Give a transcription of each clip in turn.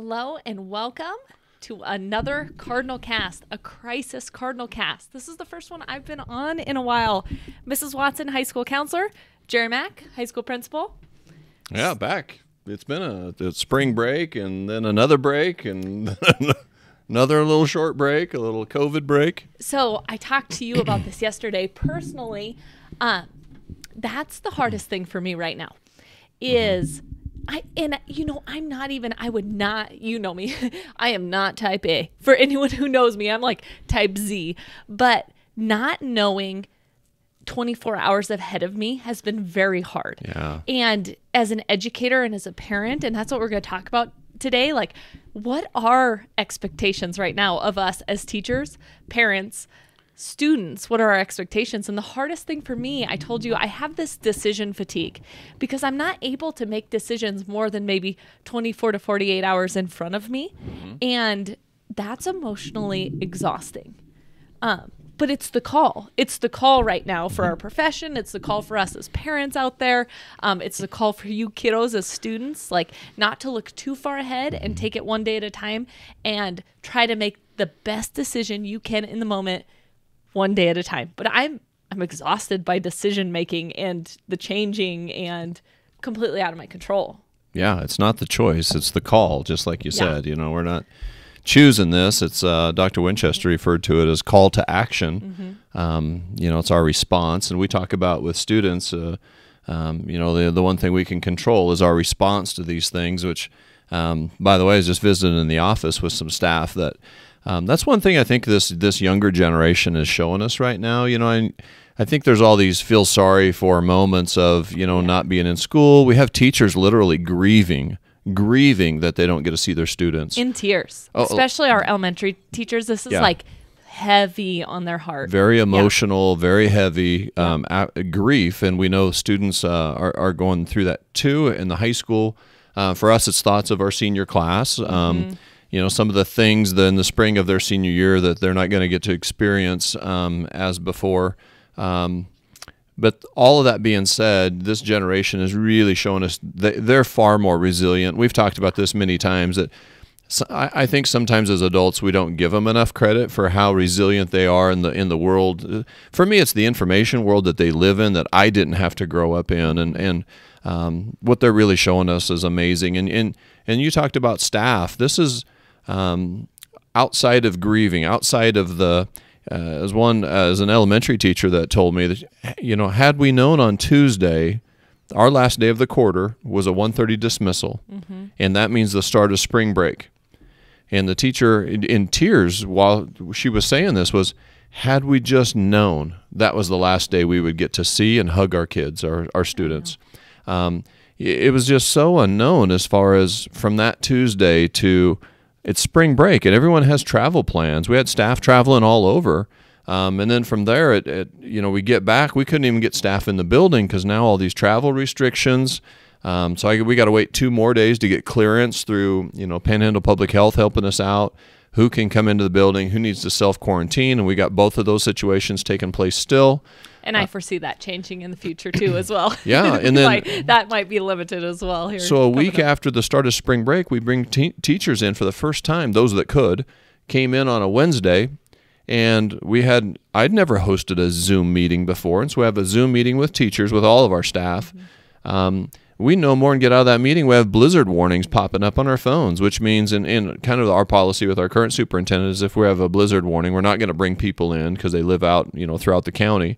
Hello and welcome to another Cardinal Cast, a crisis Cardinal Cast. This is the first one I've been on in a while. Mrs. Watson, high school counselor, Jerry Mack, high school principal. Yeah, back. It's been a, a spring break and then another break and another little short break, a little COVID break. So I talked to you about this yesterday personally. Um, that's the hardest thing for me right now is I and you know I'm not even I would not you know me I am not type A for anyone who knows me I'm like type Z but not knowing 24 hours ahead of me has been very hard. Yeah. And as an educator and as a parent and that's what we're going to talk about today like what are expectations right now of us as teachers, parents, students what are our expectations? And the hardest thing for me i told you i have this decision fatigue because i'm not able to make decisions more than maybe 24 to 48 hours in front of me. And that's emotionally exhausting. Um, but it's the call. It's the call right now for our profession. It's the call for us as parents out there. Um, it's the call for you kiddos as students like not to look too far ahead and take it one day at a time and try to make the best decision you can in the moment one day at a time. But I'm I'm exhausted by decision making and the changing and completely out of my control. Yeah, it's not the choice, it's the call, just like you Yeah. said. You know, we're not choosing this. It's uh, Dr. Winchester referred to it as call to action. Um, you know, it's our response. And we talk about with students, uh, um, you know, the, the one thing we can control is our response to these things, which, um, by the way, I was just visiting in the office with some staff that um, that's one thing I think this this younger generation is showing us right now. You know, I, I think there's all these feel sorry for moments of you know not being in school. We have teachers literally grieving, grieving that they don't get to see their students. In tears. Oh, oh. Especially our elementary teachers. This is Yeah. like heavy on their heart. very emotional, very heavy um, a- grief, and we know students uh, are, are going through that too in the high school. Uh, for us, it's thoughts of our senior class. Um, You know, some of the things that in the spring of their senior year that they're not going to get to experience um, as before. Um, but all of that being said, this generation is really showing us they're far more resilient. We've talked about this many times that I, I think sometimes as adults we don't give them enough credit for how resilient they are in the in the world. For me, it's the information world that they live in that I didn't have to grow up in, and and um, what they're really showing us is amazing. And and and you talked about staff. This is um, outside of grieving, outside of the uh, as one as an elementary teacher that told me that you know had we known on Tuesday our last day of the quarter was a 1:30 dismissal and that means the start of spring break. And the teacher in, in tears while she was saying this was had we just known that was the last day we would get to see and hug our kids our, our students. Um, it was just so unknown as far as from that tuesday to it's spring break and everyone has travel plans we had staff traveling all over um, and then from there it, it you know we get back we couldn't even get staff in the building because now all these travel restrictions um, so I, we got to wait two more days to get clearance through, you know, Panhandle Public Health helping us out. Who can come into the building? Who needs to self quarantine? And we got both of those situations taking place still. And I foresee that changing in the future too as well. Uh, Yeah, and then- that might be limited as well here. So a week up. after the start of spring break, we bring te- teachers in for the first time. Those that could came in on a Wednesday, and we had I'd never hosted a Zoom meeting before, and so we have a Zoom meeting with teachers with all of our staff. Um, we know more and get out of that meeting. We have blizzard warnings popping up on our phones, which means, in, in kind of our policy with our current superintendent is if we have a blizzard warning, we're not going to bring people in because they live out, you know, throughout the county.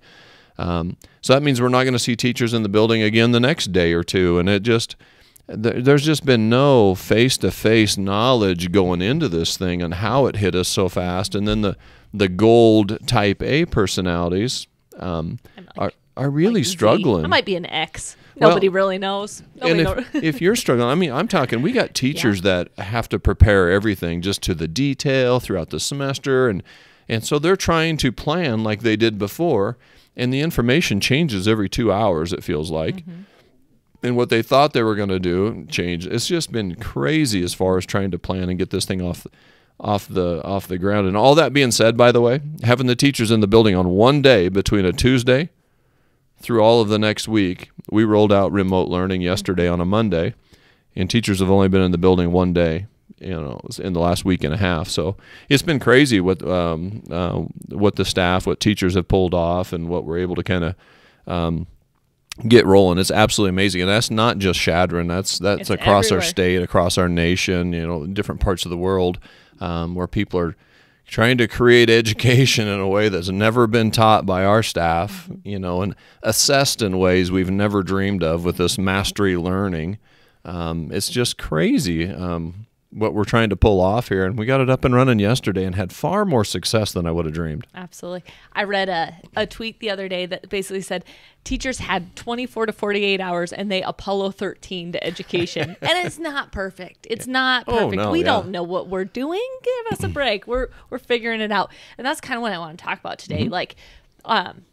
Um, so that means we're not going to see teachers in the building again the next day or two, and it just there- there's just been no face-to-face knowledge going into this thing and how it hit us so fast, and then the the gold type A personalities um, like- are are really Z. struggling. I might be an X. Well, Nobody really knows. Nobody and if, if you're struggling, I mean, I'm talking, we got teachers that have to prepare everything just to the detail throughout the semester. And, and so they're trying to plan like they did before. And the information changes every two hours, it feels like. Mm-hmm. And what they thought they were going to do change. It's just been crazy as far as trying to plan and get this thing off off the off the ground. And all that being said, by the way, having the teachers in the building on one day between a Tuesday through all of the next week. We rolled out remote learning yesterday on a Monday, and teachers have only been in the building one day. You know in the last week and a half. So it's been crazy what um, uh, what the staff, what teachers have pulled off, and what we're able to kind of. Um, get rolling. It's absolutely amazing, and that's not just Chadron. That's that's It's across our state, across our nation. You know, in different parts of the world um, where people are trying to create education in a way that's never been taught by our staff. You know, and assessed in ways we've never dreamed of with this mastery learning. Um, it's just crazy. Um, what we're trying to pull off here, and we got it up and running yesterday, and had far more success than I would have dreamed. Absolutely. I read a, a tweet the other day that basically said teachers had 24 to 48 hours and they Apollo 13 to education. and it's not perfect. It's not Oh, perfect. no, we yeah. don't know what we're doing. Give us a break. We're we're figuring it out. And that's kind of what I want to talk about today. Mm-hmm. Like um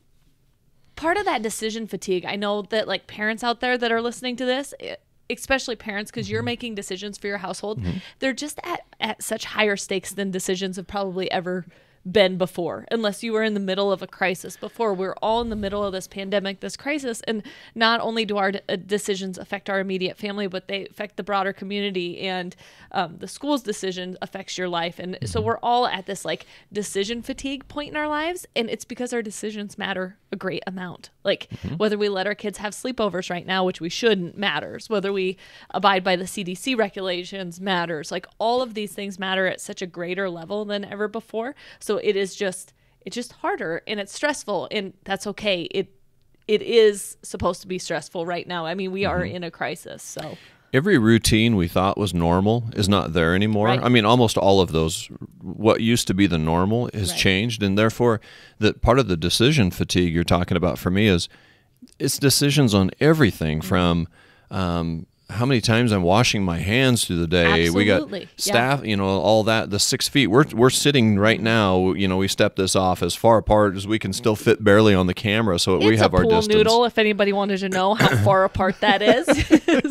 part of that decision fatigue. I know that like parents out there that are listening to this, eh, especially parents because Mm-hmm. you're making decisions for your household, they're just at, at such higher stakes than decisions have probably ever been before. Unless you were in the middle of a crisis before we're all in the middle of this pandemic this crisis and not only do our uh, decisions affect our immediate family but they affect the broader community and um, the school's decision affects your life and so we're all at this like decision fatigue point in our lives and it's because our decisions matter a great amount. Like whether we let our kids have sleepovers right now which we shouldn't matters. Whether we abide by the cdc regulations matters. Like all of these things matter at such a greater level than ever before. So it is just it's just harder and it's stressful and that's okay it it is supposed to be stressful right now i mean we are in a crisis so every routine we thought was normal is not there anymore. Right. I mean, almost all of those, what used to be the normal has Right. changed, and therefore, that part of the decision fatigue you're talking about for me is it's decisions on everything Mm-hmm. from. Um, how many times I'm washing my hands through the day? We got Absolutely, yeah. staff, you know, all that. The six feet. We're we're sitting right now. You know, we step this off as far apart as we can still fit barely on the camera, so we have a our pool distance. noodle if anybody wanted to know how far apart that is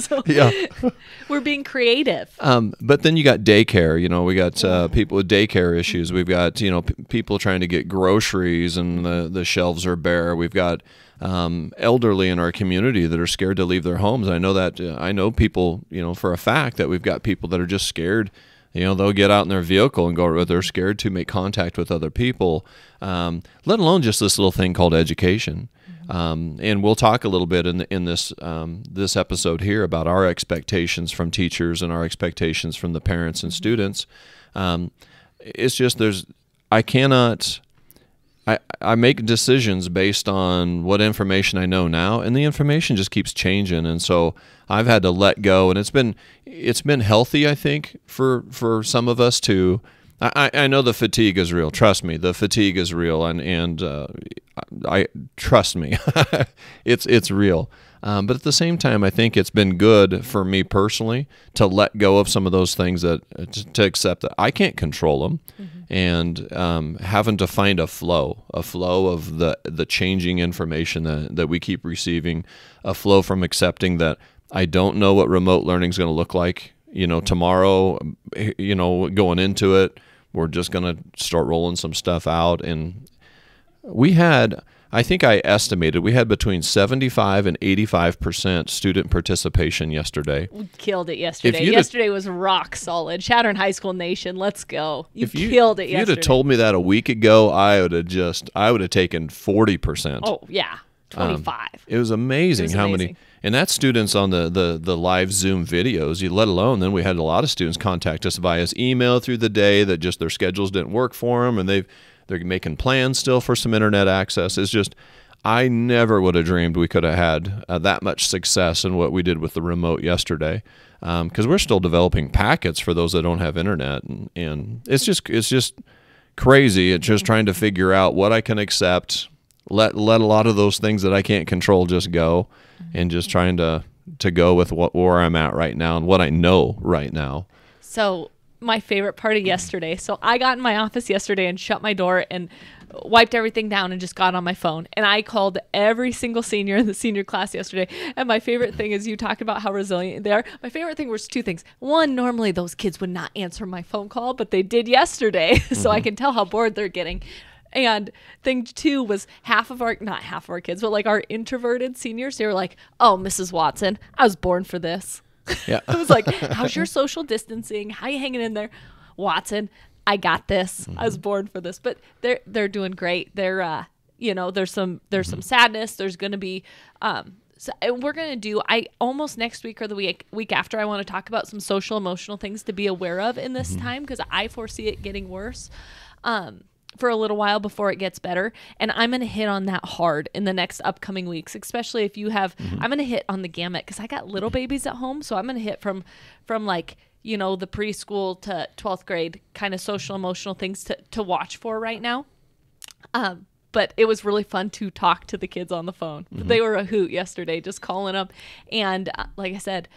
so Yeah. we're being creative Um, but then you got daycare. You know, we got uh, people with daycare issues. We've got you know p- people trying to get groceries and the the shelves are bare. We've got um, elderly in our community that are scared to leave their homes. I know that uh, I know people. You know, for a fact that we've got people that are just scared. You know, they'll get out in their vehicle and go. They're scared to make contact with other people. Um, let alone just this little thing called education. Um, and we'll talk a little bit in in this um, this episode here about our expectations from teachers and our expectations from the parents and students. Um, it's just there's I cannot I, I make decisions based on what information I know now, and the information just keeps changing, and so I've had to let go, and it's been it's been healthy, I think, for for some of us to. I, I know the fatigue is real. Trust me, the fatigue is real, and and uh, I trust me, it's it's real. Um, but at the same time, I think it's been good for me personally to let go of some of those things that to, to accept that I can't control them, and um, having to find a flow, a flow of the the changing information that that we keep receiving, a flow from accepting that I don't know what remote learning is going to look like. You know, tomorrow, you know, going into it, we're just going to start rolling some stuff out and we had i think i estimated we had between 75 and 85 percent student participation yesterday We killed it yesterday. have- Yesterday was rock solid. Chadron High School Nation, let's go. You, if you killed it if you'd have told me that a week ago i would have just i would have taken 40 percent oh yeah, um, twenty five. it was amazing It was how amazing. many and that's students on the, the, the live zoom videos you let alone then we had a lot of students contact us via email through the day that just their schedules didn't work for them and they've they're making plans still for some internet access. It's just i never would have dreamed we could have had uh, that much success in what we did with the remote yesterday because we're still developing packets for those that don't have internet and, and it's just it's just crazy. It's just trying to figure out what i can accept let let a lot of those things that I can't control just go, and just trying to to go with what where I'm at right now and what I know right now. So my favorite part of yesterday. So I got in my office yesterday and shut my door and wiped everything down and just got on my phone. And I called every single senior in the senior class yesterday. And my favorite thing is you talked about how resilient they are. My favorite thing was two things. One, normally those kids would not answer my phone call, but they did yesterday. so I mm-hmm. can tell how bored they're getting. And thing two was half of our, not half of our kids, but like our introverted seniors, they were like, oh, Mrs. Watson, I was born for this. Yeah. it was like, how's your social distancing? How you hanging in there? Watson, I got this. I was born for this. But they're they're doing great. They're uh you know, there's some there's some sadness. There's gonna be um so and we're gonna do I almost next week or the week week after I want to talk about some social emotional things to be aware of in this time because I foresee it getting worse. Um for a little while before it gets better. And I'm going to hit on that hard in the next upcoming weeks, especially if you have, I'm going to hit on the gamut because I got little babies at home. So I'm going to hit from, from like, you know, the preschool to 12th grade kind of social emotional things to, to watch for right now. Um, but it was really fun to talk to the kids on the phone. They were a hoot yesterday, just calling up. And uh, like I said,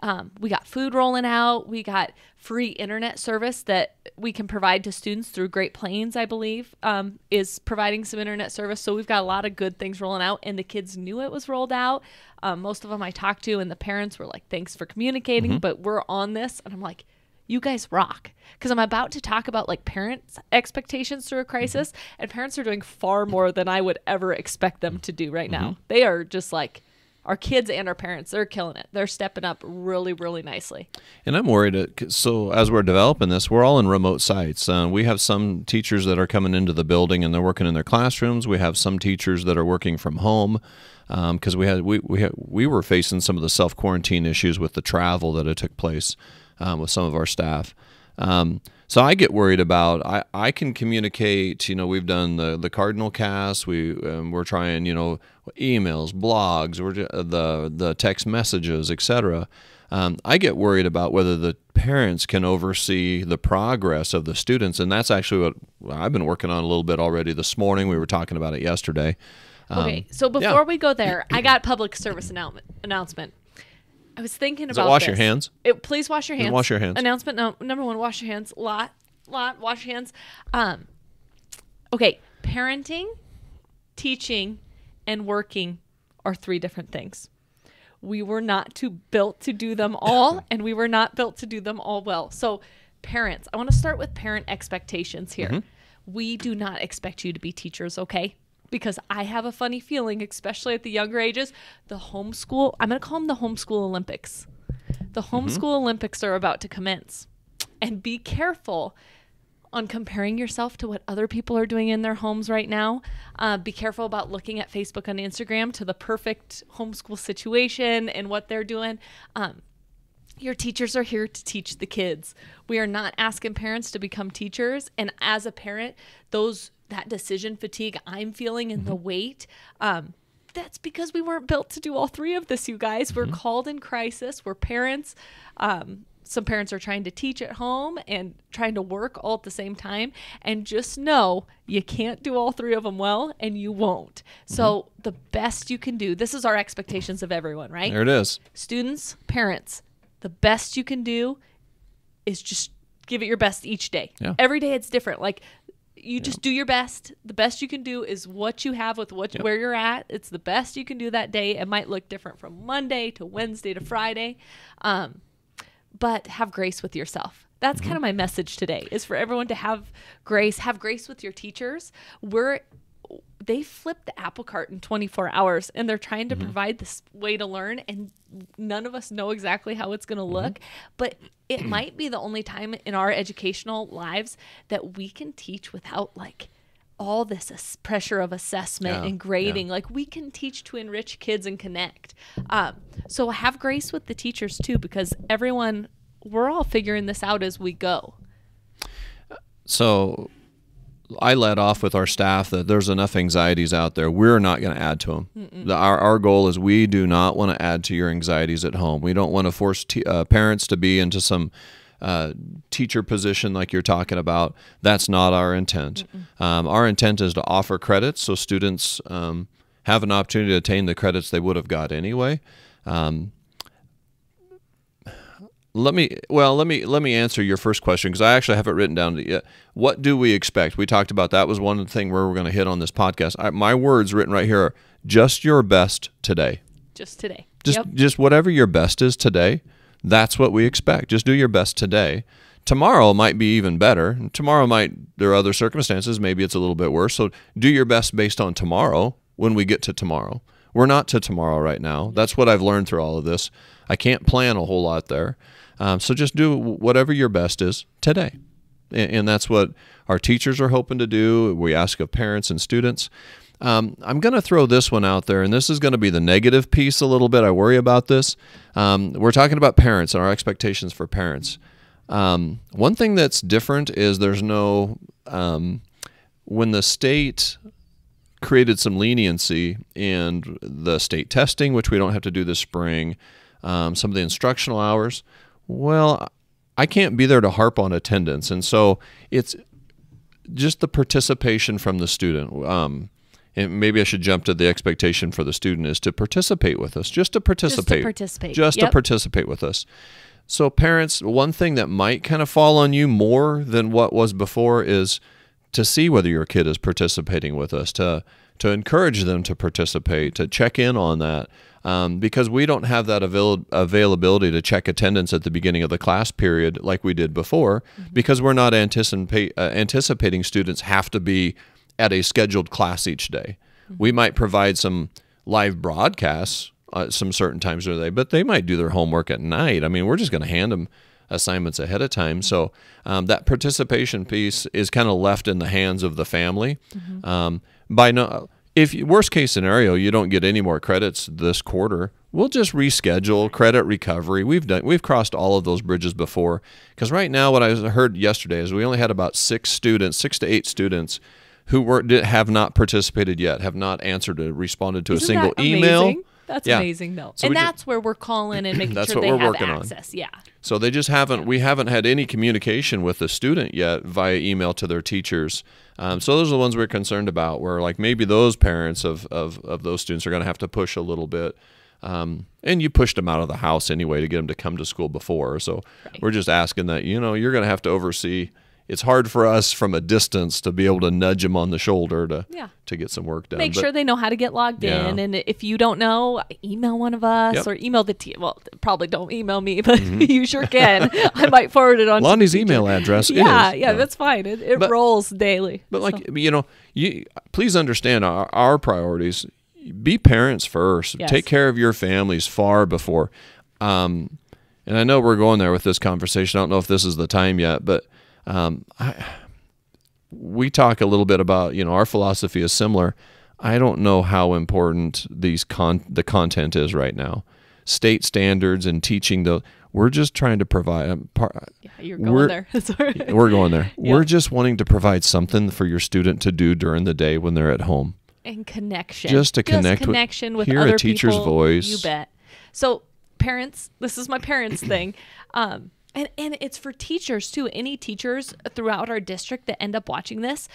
um, we got food rolling out. We got free internet service that we can provide to students through Great Plains, I believe, um, is providing some internet service. So we've got a lot of good things rolling out, and the kids knew it was rolled out. Um, most of them I talked to, and the parents were like, "Thanks for communicating," but we're on this, and I'm like, you guys rock because i'm about to talk about like parents expectations through a crisis and parents are doing far more than i would ever expect them to do right now they are just like our kids and our parents they're killing it they're stepping up really really nicely And I'm worried. uh, So as we're developing this, we're all in remote sites. Uh, we have some teachers that are coming into the building and they're working in their classrooms. We have some teachers that are working from home because we had we we had, we were facing some of the self quarantine issues with the travel that had took place um, with some of our staff. Um, so I get worried about I, I can communicate. You know, we've done the the Cardinal cast. We um, we're trying you know emails, blogs, or the the text messages, etc. Um, I get worried about whether the parents can oversee the progress of the students, and that's actually what I've been working on a little bit already this morning. We were talking about it yesterday. okay so before yeah. we go there i got public service announcement announcement i was thinking Is it about wash your hands? it, please wash your hands. wash your hands. announcement no, number one wash your hands. Lot lot wash your hands. Um okay parenting teaching and working are three different things. We were not too built to do them all and we were not built to do them all well. So parents i want to start with parent expectations here. We do not expect you to be teachers okay because i have a funny feeling especially at the younger ages the homeschool i'm going to call them the homeschool olympics the homeschool olympics are about to commence and be careful on comparing yourself to what other people are doing in their homes right now. Uh, be careful about looking at Facebook and Instagram to the perfect homeschool situation and what they're doing. Um, your teachers are here to teach the kids. We are not asking parents to become teachers. And as a parent, those that decision fatigue I'm feeling and the weight, um, that's because we weren't built to do all three of this, you guys. We're called in crisis. We're parents. Um, some parents are trying to teach at home and trying to work all at the same time. And just know you can't do all three of them well, and you won't. So, the best you can do, this is our expectations of everyone, right? There it is. students, parents, the best you can do is just give it your best each day. Yeah. Every day it's different. Like you just do your best. The best you can do is what you have with what where you're at. It's the best you can do that day. It might look different from Monday to Wednesday to Friday. Um, but have grace with yourself. That's kind of my message today is for everyone to have grace, have grace with your teachers. We're they flipped the apple cart in 24 hours and they're trying to provide this way to learn and none of us know exactly how it's going to look but it might be the only time in our educational lives that we can teach without like all this pressure of assessment Yeah, and grading. Like we can teach to enrich kids and connect. Um, so have grace with the teachers too because everyone we're all figuring this out as we go. So I led off with our staff that there's enough anxieties out there. We're not going to add to them. The, our, our goal is we do not want to add to your anxieties at home. We don't want to force t- uh, parents to be into some uh, teacher position like you're talking about. That's not our intent. Um, our intent is to offer credits so students um, have an opportunity to attain the credits they would have got anyway. Um, let me well let me let me answer your first question because I actually have it written down. yet. What do we expect? We talked about that was one thing where we're going to hit on this podcast. I, my words written right here are just your best today. just today Just Yep. just whatever your best is today. That's what we expect. Just do your best today. Tomorrow might be even better. Tomorrow might there are other circumstances. Maybe it's a little bit worse. So do your best based on tomorrow when we get to tomorrow. We're not to tomorrow right now. That's what I've learned through all of this. I can't plan a whole lot there. Um, so just do whatever your best is today. And, and that's what our teachers are hoping to do. We ask of parents and students. Um, I'm going to throw this one out there, and this is going to be the negative piece a little bit. I worry about this. Um, we're talking about parents and our expectations for parents. Um, one thing that's different is there's no, um, when the state created some leniency in the state testing, which we don't have to do this spring, um, some of the instructional hours, well, I can't be there to harp on attendance. And so it's just the participation from the student. Um, and maybe I should jump to the expectation for the student is to participate with us, just to participate, participate. just Yep. to participate with us. So, parents, one thing that might kind of fall on you more than what was before is to see whether your kid is participating with us, to to encourage them to participate, to check in on that, um, because we don't have that avail- availability to check attendance at the beginning of the class period like we did before, because we're not anticipate, uh, anticipating students have to be at a scheduled class each day. We might provide some live broadcasts uh, some certain times of the day, but they might do their homework at night. I mean, we're just going to hand them assignments ahead of time. So um, that participation piece is kind of left in the hands of the family. Um, by no, if worst case scenario, you don't get any more credits this quarter, we'll just reschedule credit recovery. We've done, we've crossed all of those bridges before. Because right now, what I heard yesterday is we only had about six students, six to eight students. Who were have not participated yet, have not answered or responded to a Isn't single that email. That's Yeah. amazing, though. So and that's where we're calling and making That's sure what they we're have working on. access. Yeah. So they just haven't. We haven't had any communication with the student yet via email to their teachers. Um, so those are the ones we're concerned about. Where like maybe those parents of of, of those students are going to have to push a little bit. Um, and you pushed them out of the house anyway to get them to come to school before. So Right. we're just asking that you know you're going to have to oversee. It's hard for us from a distance to be able to nudge them on the shoulder to Yeah. to get some work done. Make But- sure they know how to get logged Yeah. in. And if you don't know, email one of us Yep. or email the team. Well, probably don't email me, but you sure can. I might forward it on. Lonnie's email address. Yeah, is, yeah, that's fine. It, it But- rolls daily. But So- like you know, you please understand our, our priorities. Be parents first. Yes. Take care of your families far before. Um, and I know we're going there with this conversation. I don't know if this is the time yet, but um, I, we talk a little bit about you know our philosophy is similar. I don't know how important these con the content is right now. State standards and teaching the we're just trying to provide. um, par- yeah, you're going we're- there. Sorry. we're going there. Yeah. We're just wanting to provide something for your student to do during the day when they're at home. and connection. Just to connect with- connection with, hear a teacher's people, voice. You bet. So parents, this is my parents thing. Um, and, and it's for teachers too. Any teachers throughout our district that end up watching this,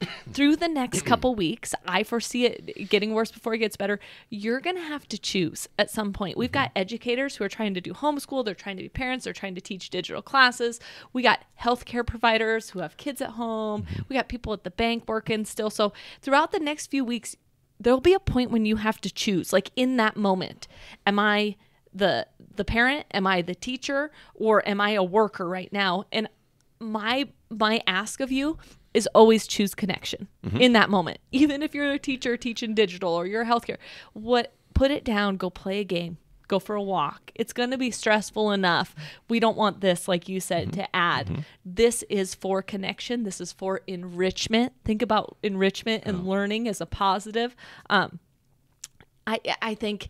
through the next couple weeks, I foresee it getting worse before it gets better. You're going to have to choose at some point. We've got mm-hmm. educators who are trying to do homeschool, they're trying to be parents, they're trying to teach digital classes. We got healthcare providers who have kids at home. Mm-hmm. We got people at the bank working still. So, throughout the next few weeks, there'll be a point when you have to choose like in that moment am i the the parent? Am i the teacher or am i a worker right now? And my my ask of you is always choose connection mm-hmm. in that moment. Even if you're a teacher teaching digital or you're healthcare what put it down go play a game go for a walk. It's going to be stressful enough. We don't want this like you said mm-hmm. to add. Mm-hmm. This is for connection. This is for enrichment. Think about enrichment and oh. learning as a positive. Um, I I think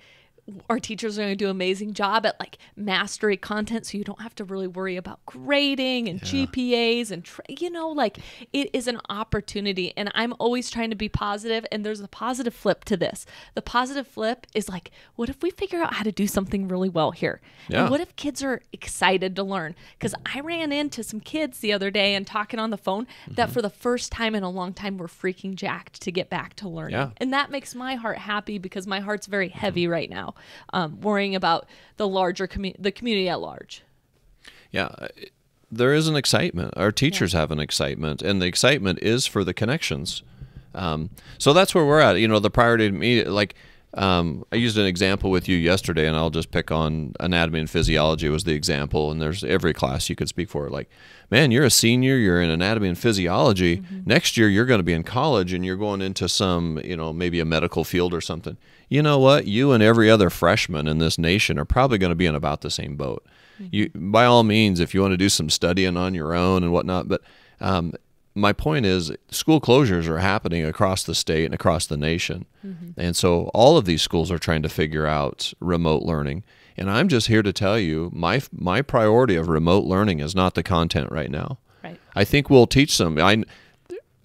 our teachers are going to do an amazing job at like mastery content so you don't have to really worry about grading and GPAs and you know like it is an opportunity and I'm always trying to be positive and there's a positive flip to this. The positive flip is like what if we figure out how to do something really well here? Yeah. And what if kids are excited to learn? Cuz I ran into some kids the other day and talking on the phone that mm-hmm. for the first time in a long time were freaking jacked to get back to learning. Yeah. And that makes my heart happy because my heart's very heavy mm-hmm. right now, um, worrying about the larger community, the community at large. Yeah, uh, there is an excitement. Our teachers have an excitement, and the excitement is for the connections. Um, so that's where we're at. You know, the priority to me, like um, I used an example with you yesterday, and I'll just pick on anatomy and physiology was the example. And there's every class you could speak for. Like, man, you're a senior, you're in anatomy and physiology. Mm-hmm. Next year, you're going to be in college, and you're going into some, you know, maybe a medical field or something. You know what? You and every other freshman in this nation are probably going to be in about the same boat. Mm-hmm. You, by all means, if you want to do some studying on your own and whatnot, but um, my point is school closures are happening across the state and across the nation. Mm-hmm. And so all of these schools are trying to figure out remote learning. And I'm just here to tell you my my priority of remote learning is not the content right now. Right. I think we'll teach them. I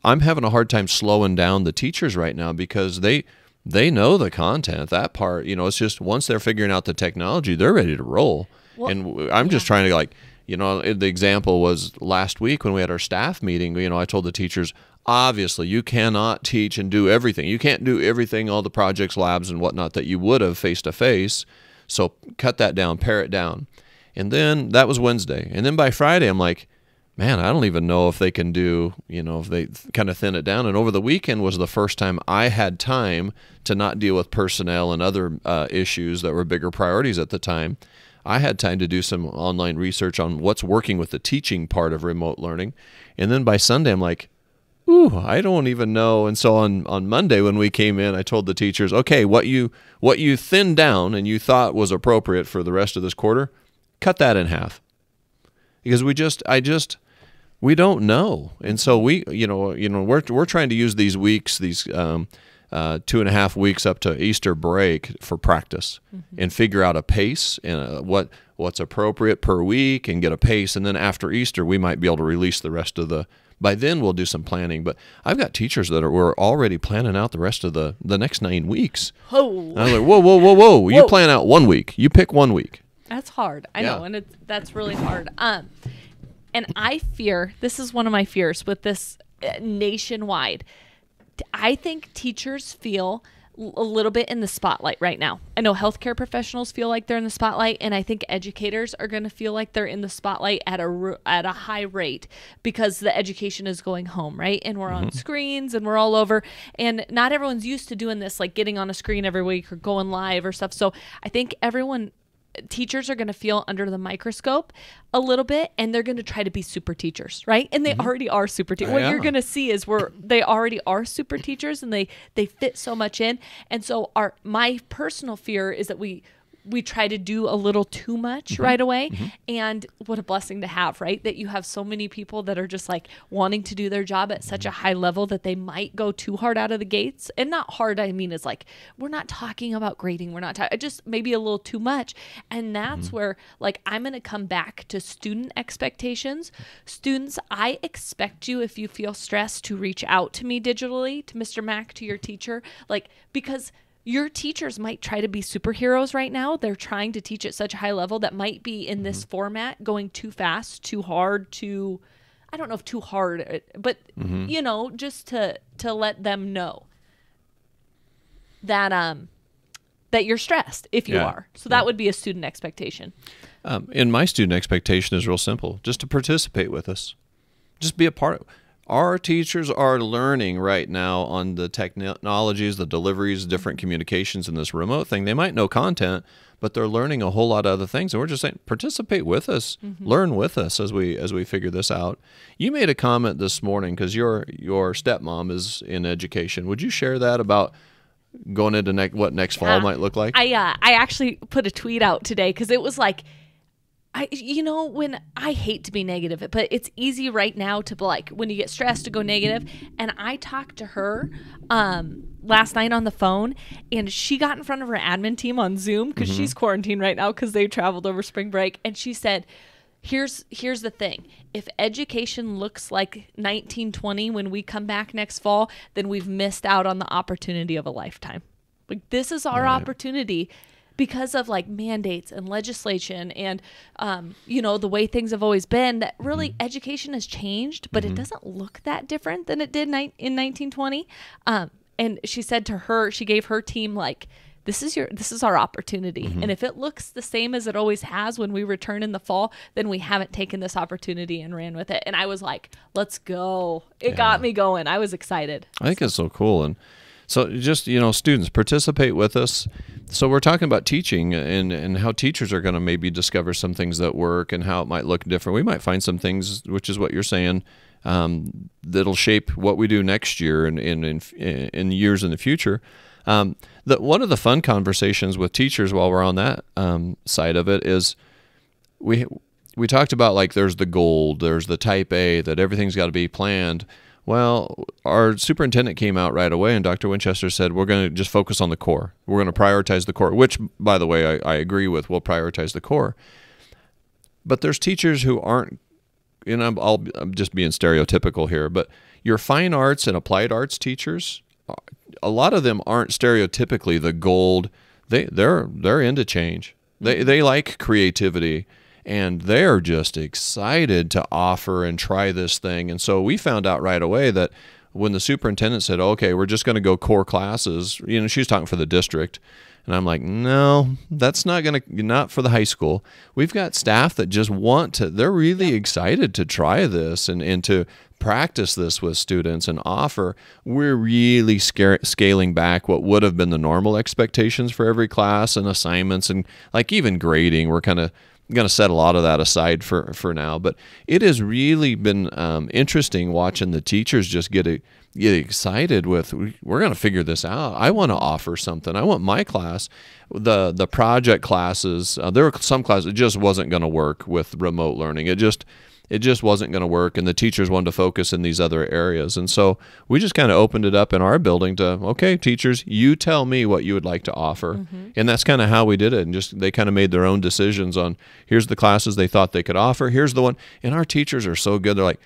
I'm having a hard time slowing down the teachers right now because they they know the content. That part, you know, it's just once they're figuring out the technology, they're ready to roll. Well, and I'm yeah. just trying to like you know, the example was last week when we had our staff meeting. You know, I told the teachers, obviously, you cannot teach and do everything. You can't do everything, all the projects, labs, and whatnot that you would have face to face. So cut that down, pare it down. And then that was Wednesday. And then by Friday, I'm like, man, I don't even know if they can do, you know, if they kind of thin it down. And over the weekend was the first time I had time to not deal with personnel and other uh, issues that were bigger priorities at the time. I had time to do some online research on what's working with the teaching part of remote learning. And then by Sunday, I'm like, ooh, I don't even know. And so on, on Monday when we came in, I told the teachers, okay, what you what you thinned down and you thought was appropriate for the rest of this quarter, cut that in half. Because we just I just we don't know. And so we you know, you know, we're we're trying to use these weeks, these um, uh, two and a half weeks up to Easter break for practice mm-hmm. and figure out a pace and a, uh, what what's appropriate per week and get a pace. And then after Easter, we might be able to release the rest of the. By then, we'll do some planning. But I've got teachers that are we're already planning out the rest of the the next nine weeks. Oh, I'm like, whoa, whoa, whoa, whoa! whoa. You plan out one week. You pick one week. That's hard. I yeah. know, and it's that's really hard. Um, and I fear this is one of my fears with this uh, nationwide I think teachers feel a little bit in the spotlight right now. I know healthcare professionals feel like they're in the spotlight and I think educators are going to feel like they're in the spotlight at a at a high rate because the education is going home, right? And we're mm-hmm. on screens and we're all over and not everyone's used to doing this like getting on a screen every week or going live or stuff. So I think everyone teachers are going to feel under the microscope a little bit and they're going to try to be super teachers right? And they mm-hmm. already are super teachers what you're going to see is where they already are super teachers and they they fit so much in. And so our my personal fear is that we we try to do a little too much mm-hmm. right away. Mm-hmm. And what a blessing to have, right? That you have so many people that are just like wanting to do their job at such a high level that they might go too hard out of the gates. And not hard, I mean, is like, we're not talking about grading. We're not talking, just maybe a little too much. And that's mm-hmm. where, like, I'm going to come back to student expectations. Students, I expect you, if you feel stressed, to reach out to me digitally, to Mr. Mack, to your teacher, like, because your teachers might try to be superheroes right now. They're trying to teach at such a high level that might be in this mm-hmm. format going too fast, too hard, too I don't know if too hard, uh, but mm-hmm. you know, just to to let them know that um that you're stressed if you yeah. are. So that yeah. would be a student expectation. Um, and my student expectation is real simple: just to participate with us, just be a part. of our teachers are learning right now on the technologies, the deliveries, different communications in this remote thing. They might know content, but they're learning a whole lot of other things. And we're just saying, participate with us, mm-hmm. learn with us as we as we figure this out. You made a comment this morning because your your stepmom is in education. Would you share that about? Going into ne- what next fall might look like. I uh, I actually put a tweet out today because it was like I you know when I hate to be negative, but it's easy right now to like when you get stressed to go negative. And I talked to her um last night on the phone and she got in front of her admin team on Zoom because mm-hmm. she's quarantined right now because they traveled over spring break and she said here's here's the thing if education looks like 1920 when we come back next fall then we've missed out on the opportunity of a lifetime like this is our right. opportunity because of like mandates and legislation and um, you know the way things have always been that really mm-hmm. education has changed but mm-hmm. it doesn't look that different than it did ni- in 1920 um, and she said to her she gave her team like this is your this is our opportunity mm-hmm. and if it looks the same as it always has when we return in the fall then we haven't taken this opportunity and ran with it and i was like let's go it yeah. got me going i was excited i think it's so cool and so just you know, students participate with us. So we're talking about teaching and and how teachers are going to maybe discover some things that work and how it might look different. We might find some things, which is what you're saying, um, that'll shape what we do next year and in in, in years in the future. Um, the, one of the fun conversations with teachers while we're on that um, side of it is we we talked about like there's the gold, there's the type A, that everything's got to be planned. Well, our superintendent came out right away, and Dr. Winchester said, We're going to just focus on the core. We're going to prioritize the core, which, by the way, I, I agree with. We'll prioritize the core. But there's teachers who aren't, and I'm, I'll, I'm just being stereotypical here, but your fine arts and applied arts teachers, a lot of them aren't stereotypically the gold. They, they're, they're into change, they, they like creativity and they're just excited to offer and try this thing. And so we found out right away that when the superintendent said, "Okay, we're just going to go core classes," you know, she was talking for the district. And I'm like, no, that's not going to, not for the high school. We've got staff that just want to, they're really excited to try this and, and to practice this with students and offer. We're really scar- scaling back what would have been the normal expectations for every class and assignments and like even grading. We're kind of going to set a lot of that aside for for now. But it has really been um, interesting watching the teachers just get a, get excited with we're going to figure this out. I want to offer something. I want my class, the the project classes. Uh, there were some classes it just wasn't going to work with remote learning. It just it just wasn't going to work and the teachers wanted to focus in these other areas. And so we just kind of opened it up in our building to okay teachers you tell me what you would like to offer. Mm-hmm. and that's kind of how we did it and just they kind of made their own decisions on here's the classes they thought they could offer here's the one. And our teachers are so good they're like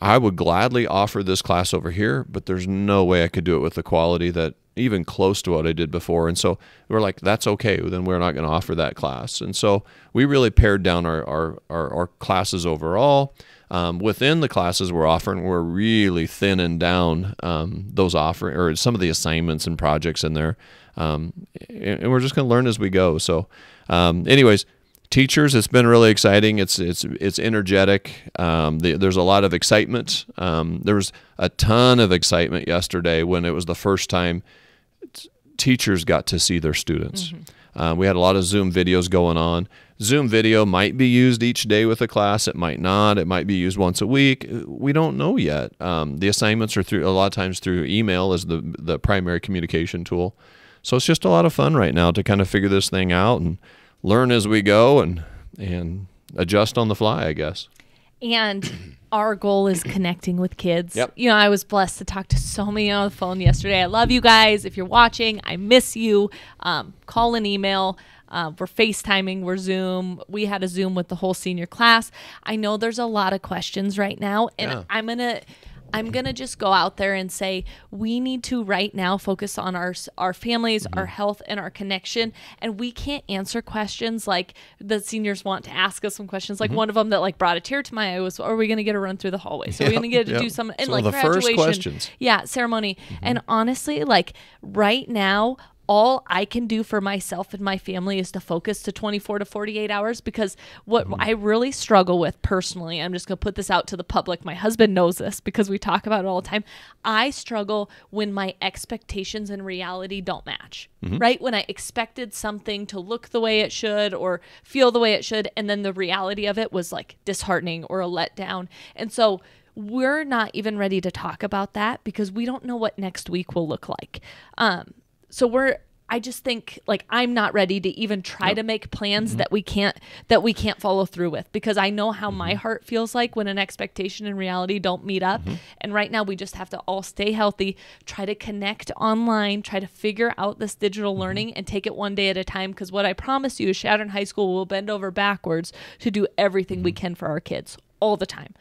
I would gladly offer this class over here, but there's no way I could do it with the quality that even close to what I did before. And so we're like, that's okay. Then we're not going to offer that class. And so we really pared down our, our, our, our classes overall. Um, within the classes we're offering, we're really thinning down um, those offering or some of the assignments and projects in there. Um, and we're just going to learn as we go. So, um, anyways, teachers, it's been really exciting. It's it's it's energetic. Um, the, there's a lot of excitement. Um, there was a ton of excitement yesterday when it was the first time teachers got to see their students. Mm-hmm. Uh, we had a lot of Zoom videos going on. Zoom video might be used each day with a class. It might not. It might be used once a week. We don't know yet. Um, the assignments are through a lot of times through email as the the primary communication tool. So it's just a lot of fun right now to kind of figure this thing out and learn as we go and and adjust on the fly, I guess. And our goal is connecting with kids. Yep. You know, I was blessed to talk to so many on the phone yesterday. I love you guys. If you're watching, I miss you. Um, call and email. Uh, we're FaceTiming, we're Zoom. We had a Zoom with the whole senior class. I know there's a lot of questions right now, and yeah. I'm going to I'm going to just go out there and say we need to right now focus on our our families, mm-hmm. our health and our connection and we can't answer questions like the seniors want to ask us some questions like mm-hmm. one of them that like brought a tear to my eye was are we going to get a run through the hallway? So yep, we're going to get to yep. do some and so like the graduation. First questions. Yeah, ceremony. Mm-hmm. And honestly, like right now all I can do for myself and my family is to focus to 24 to 48 hours because what mm-hmm. I really struggle with personally, I'm just going to put this out to the public. My husband knows this because we talk about it all the time. I struggle when my expectations and reality don't match, mm-hmm. right? When I expected something to look the way it should or feel the way it should, and then the reality of it was like disheartening or a letdown. And so, we're not even ready to talk about that because we don't know what next week will look like. Um, so we're I just think like I'm not ready to even try to make plans mm-hmm. that we can't that we can't follow through with because I know how mm-hmm. my heart feels like when an expectation and reality don't meet up. Mm-hmm. And right now we just have to all stay healthy, try to connect online, try to figure out this digital mm-hmm. learning and take it one day at a time because what I promise you is Chadron High School will bend over backwards to do everything we mm-hmm. can for our kids all the time.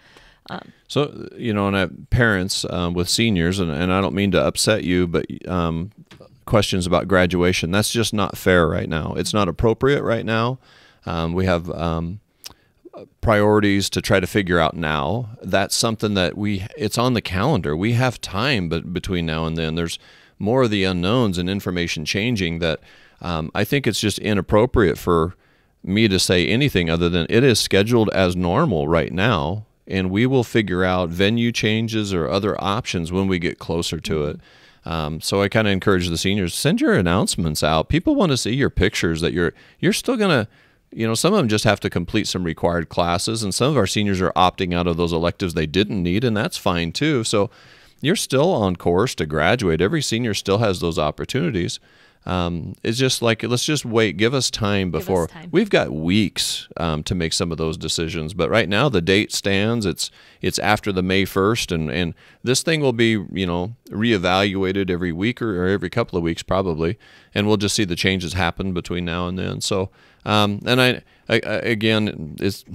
Um, so you know, and parents um, with seniors, and, and I don't mean to upset you, but um, questions about graduation. That's just not fair right now. It's not appropriate right now. Um, we have um, priorities to try to figure out now. That's something that we it's on the calendar. We have time, but between now and then, there's more of the unknowns and information changing that um, I think it's just inappropriate for me to say anything other than it is scheduled as normal right now, and we will figure out venue changes or other options when we get closer to it. Um, so I kind of encourage the seniors send your announcements out. People want to see your pictures that you're you're still gonna you know, some of them just have to complete some required classes, and some of our seniors are opting out of those electives they didn't need, and that's fine too. So you're still on course to graduate. Every senior still has those opportunities. Um, it's just like let's just wait. Give us time before us time. we've got weeks um, to make some of those decisions. But right now the date stands. It's it's after the May first, and and this thing will be you know reevaluated every week or, or every couple of weeks probably, and we'll just see the changes happen between now and then. So um, and I, I, I again it's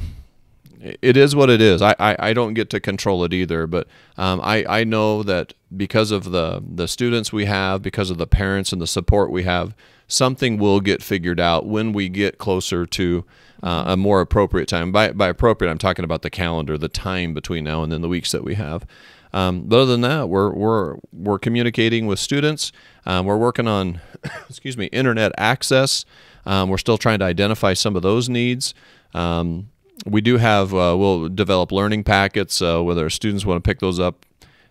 it is what it is. I, I, I, don't get to control it either, but um, I, I know that because of the, the students we have, because of the parents and the support we have, something will get figured out when we get closer to uh, a more appropriate time. By, by appropriate, I'm talking about the calendar, the time between now and then, the weeks that we have. Um, but other than that, we're, we're, we're communicating with students. Um, we're working on, excuse me, internet access. Um, we're still trying to identify some of those needs. Um, we do have uh, we'll develop learning packets uh, whether students want to pick those up.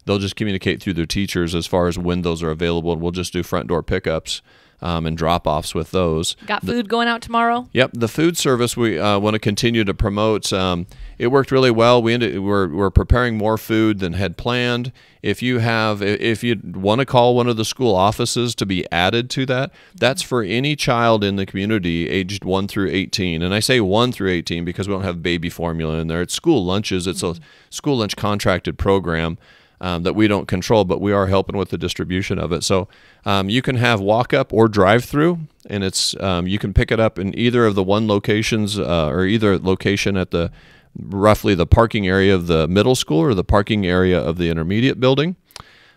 They'll just communicate through their teachers as far as when those are available and we'll just do front door pickups um, and drop offs with those. Got food the, going out tomorrow? Yep. The food service we uh, want to continue to promote. Um, it worked really well. We ended, we're, we're preparing more food than had planned. If you have, if you want to call one of the school offices to be added to that, that's for any child in the community aged 1 through 18. And I say 1 through 18 because we don't have baby formula in there. It's school lunches, it's a school lunch contracted program um, that we don't control, but we are helping with the distribution of it. So um, you can have walk up or drive through, and it's um, you can pick it up in either of the one locations uh, or either location at the roughly the parking area of the middle school or the parking area of the intermediate building.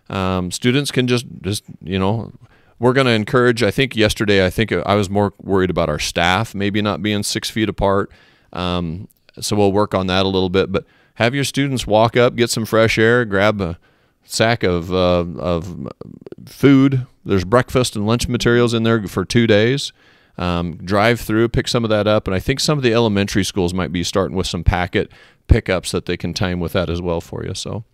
Um, students can just just you know we're going to encourage. I think yesterday, I think I was more worried about our staff maybe not being six feet apart. Um, so we'll work on that a little bit. But have your students walk up, get some fresh air, grab a sack of uh, of food. There's breakfast and lunch materials in there for two days. Um, drive through, pick some of that up, and I think some of the elementary schools might be starting with some packet pickups that they can time with that as well for you. So.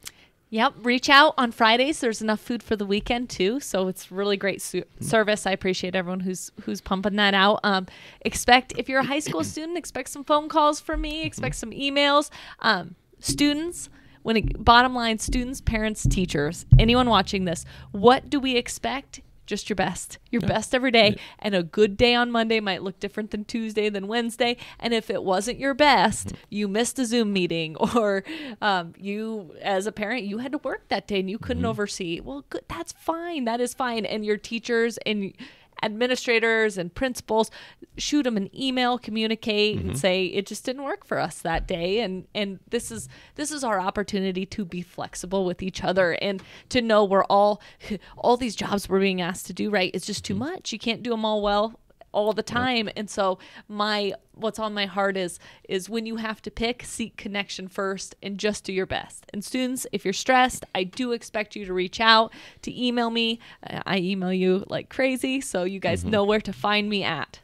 Yep, reach out on Fridays. There's enough food for the weekend too, so it's really great su- service. I appreciate everyone who's who's pumping that out. Um, expect if you're a high school student, expect some phone calls from me. Expect some emails. Um, students when it, bottom line students parents teachers anyone watching this what do we expect just your best your yeah. best every day yeah. and a good day on monday might look different than tuesday than wednesday and if it wasn't your best mm-hmm. you missed a zoom meeting or um, you as a parent you had to work that day and you couldn't mm-hmm. oversee well good that's fine that is fine and your teachers and administrators and principals shoot them an email communicate mm-hmm. and say it just didn't work for us that day and and this is this is our opportunity to be flexible with each other and to know we're all all these jobs we're being asked to do right it's just too mm-hmm. much you can't do them all well all the time. And so my what's on my heart is is when you have to pick seek connection first and just do your best. And students if you're stressed i do expect you to reach out to email me. I email you like crazy so you guys mm-hmm. know where to find me at.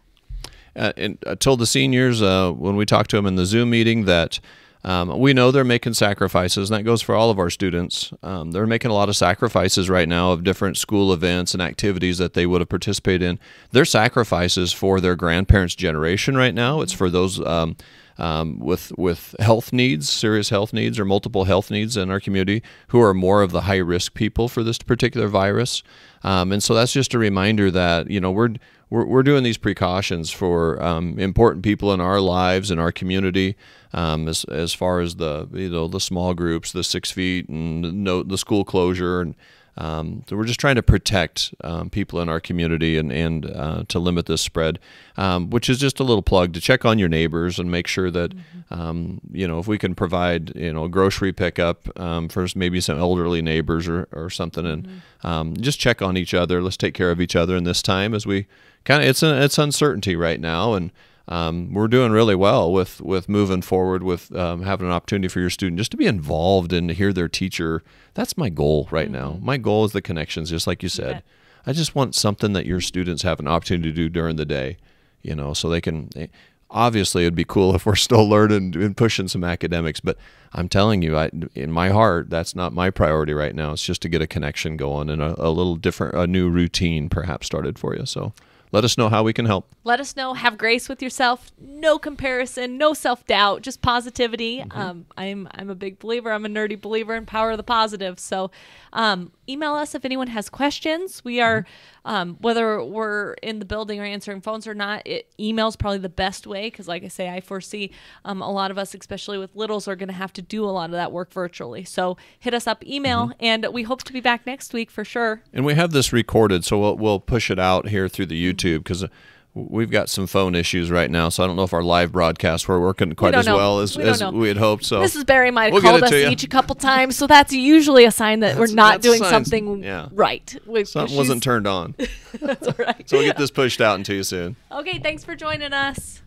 Uh, and I told the seniors uh, when we talked to them in the zoom meeting that um, we know they're making sacrifices, and that goes for all of our students. Um, they're making a lot of sacrifices right now of different school events and activities that they would have participated in. They're sacrifices for their grandparents' generation right now. It's for those um, um, with with health needs, serious health needs, or multiple health needs in our community who are more of the high risk people for this particular virus. Um, and so that's just a reminder that you know we're we're, we're doing these precautions for um, important people in our lives and our community um, as, as far as the you know the small groups the six feet and no, the school closure and um, so we're just trying to protect um, people in our community and, and uh, to limit this spread, um, which is just a little plug to check on your neighbors and make sure that, mm-hmm. Um, you know, if we can provide, you know, grocery pickup um, for maybe some elderly neighbors or, or something and mm-hmm. Um, just check on each other. Let's take care of each other in this time as we kind of, it's, a, it's uncertainty right now. And, um, we're doing really well with with moving forward with um, having an opportunity for your student just to be involved and to hear their teacher. That's my goal right mm-hmm. now. My goal is the connections, just like you said. I just want something that your students have an opportunity to do during the day, you know, so they can. They, obviously it'd be cool if we're still learning and pushing some academics. But I'm telling you, I, in my heart, that's not my priority right now. It's just to get a connection going and a, a little different, a new routine perhaps started for you. So let us know how we can help. Let us know. Have grace with yourself. No comparison. No self doubt. Just positivity. Mm-hmm. Um, I'm I'm a big believer. I'm a nerdy believer in power of the positive. So, um, email us if anyone has questions. We are, Mm-hmm. um, whether we're in the building or answering phones or not. It, email's probably the best way because, like I say, I foresee um, a lot of us, especially with littles, are going to have to do a lot of that work virtually. So hit us up, email, Mm-hmm. and we hope to be back next week for sure. And we have this recorded, so we'll, we'll push it out here through the YouTube because we've got some phone issues right now. So I don't know if our live broadcasts were working quite don't as know. well as, We as we had hoped. So Mrs. Barry might have We'll called us each a couple times, so that's usually a sign that we're not doing signs. something Yeah. right. Something wasn't turned on. That's all right. So we'll get this pushed out into you soon. Okay, thanks for joining us.